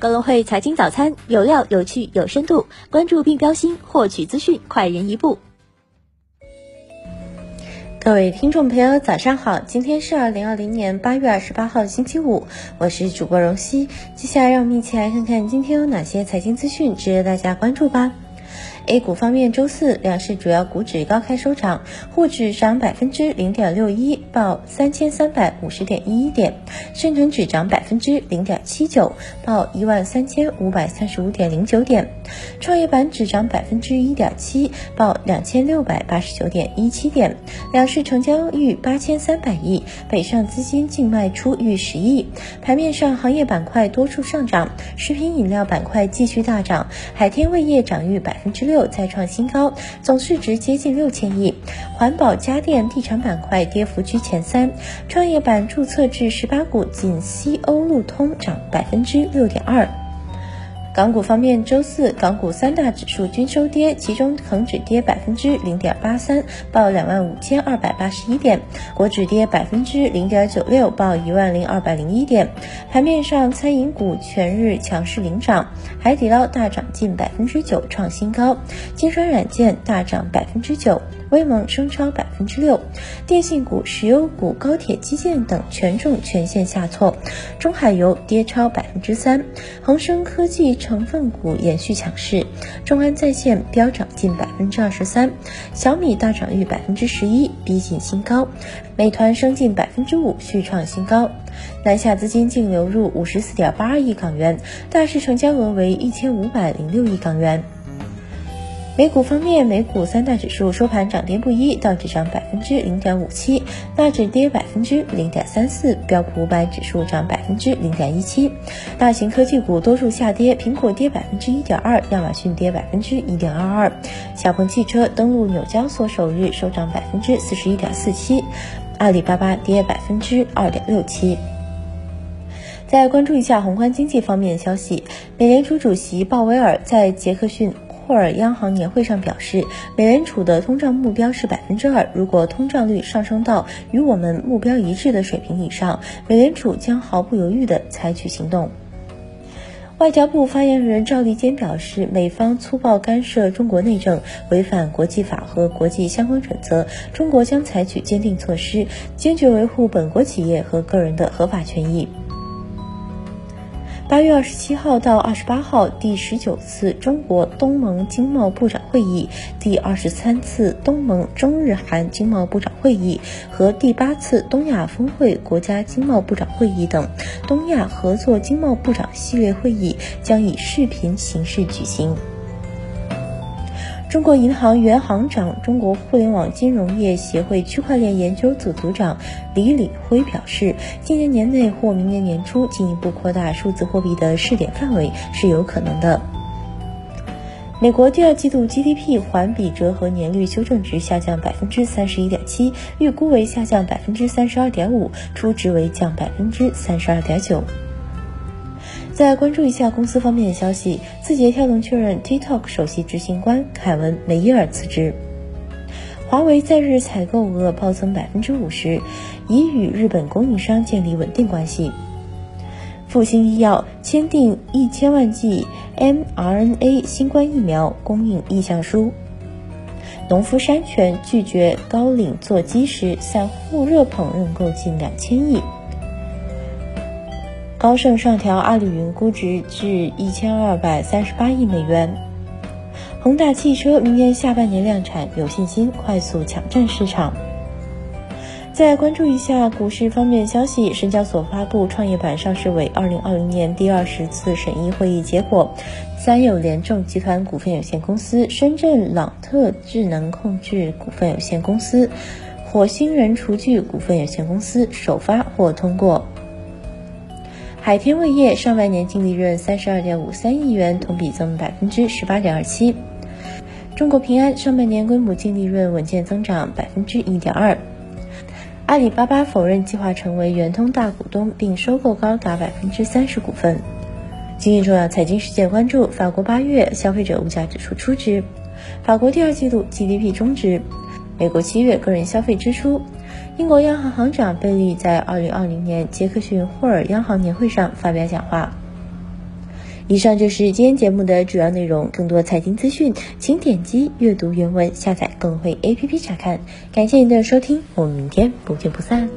高隆汇财经早餐有料、有趣、有深度，关注并标新，获取资讯快人一步。各位听众朋友，早上好！今天是二零二零年八月二十八号，星期五，我是主播荣熙。接下来让我们一起来看看今天有哪些财经资讯值得大家关注吧。A 股方面，周四两市主要股指高开收涨，沪指涨百分之零点六一，报三千三百五十点一一点；深成指涨百分之零点七九，报一万三千五百三十五点零九点；创业板指涨百分之一点七，报两千六百八十九点一七点。两市成交逾八千三百亿，北上资金净卖出逾十亿。盘面上，行业板块多处上涨，食品饮料板块继续大涨，海天味业涨逾百分之。六再创新高，总市值接近六千亿。环保、家电、地产板块跌幅居前三。创业板注册至十八股，仅西欧路通涨百分之六点二。港股方面，周四港股三大指数均收跌，其中恒指跌百分之零点八三，报两万五千二百八十一点；国指跌百分之零点九六，报一万零二百零一点。盘面上，餐饮股全日强势领涨，海底捞大涨近百分之九，创新高；金川软件大涨百分之九。威盟升超百分之六，电信股、石油股、高铁基建等权重全线下挫，中海油跌超百分之三，恒生科技成分股延续强势，中安在线飙涨近百分之二十三，小米大涨逾百分之十一，逼近新高，美团升近百分之五，续创新高，南下资金净流入五十四点八二亿港元，大市成交额为一千五百零六亿港元。美股方面，美股三大指数收盘涨跌不一，道指涨百分之零点五七，纳指跌百分之零点三四，标普五百指数涨百分之零点一七。大型科技股多数下跌，苹果跌百分之一点二，亚马逊跌百分之一点二二。小鹏汽车登陆纽交所首日收涨百分之四十一点四七，阿里巴巴跌百分之二点六七。再关注一下宏观经济方面的消息，美联储主席鲍威尔在杰克逊。霍尔央行年会上表示，美联储的通胀目标是百分之二。如果通胀率上升到与我们目标一致的水平以上，美联储将毫不犹豫地采取行动。外交部发言人赵立坚表示，美方粗暴干涉中国内政，违反国际法和国际相关准则，中国将采取坚定措施，坚决维护本国企业和个人的合法权益。八月二十七号到二十八号，第十九次中国东盟经贸部长会议、第二十三次东盟中日韩经贸部长会议和第八次东亚峰会国家经贸部长会议等东亚合作经贸部长系列会议将以视频形式举行。中国银行原行长、中国互联网金融业协会区块链研究组组长李李辉表示，今年年内或明年年初进一步扩大数字货币的试点范围是有可能的。美国第二季度 GDP 环比折合年率修正值下降百分之三十一点七，预估为下降百分之三十二点五，初值为降百分之三十二点九。再关注一下公司方面的消息，字节跳动确认 TikTok 首席执行官凯文梅耶尔辞职。华为在日采购额暴增百分之五十，已与日本供应商建立稳定关系。复星医药签订一千万剂 mRNA 新冠疫苗供应意向书。农夫山泉拒绝高瓴做基石，散户热捧认购近两千亿。高盛上调阿里云估值至一千二百三十八亿美元。恒大汽车明年下半年量产，有信心快速抢占市场。再关注一下股市方面消息，深交所发布创业板上市委二零二零年第二十次审议会议结果，三友联众集团股份有限公司、深圳朗特智能控制股份有限公司、火星人厨具股份有限公司首发或通过。海天味业上半年净利润三十二点五三亿元，同比增百分之十八点二七。中国平安上半年规模净利润稳健增长百分之一点二。阿里巴巴否认计划成为圆通大股东，并收购高达百分之三十股份。今日重要财经事件关注：法国八月消费者物价指数初值，法国第二季度 GDP 中值，美国七月个人消费支出。英国央行行长贝利在2020年杰克逊霍尔央行年会上发表讲话。以上就是今天节目的主要内容。更多财经资讯，请点击阅读原文，下载更会 APP 查看。感谢您的收听，我们明天不见不散。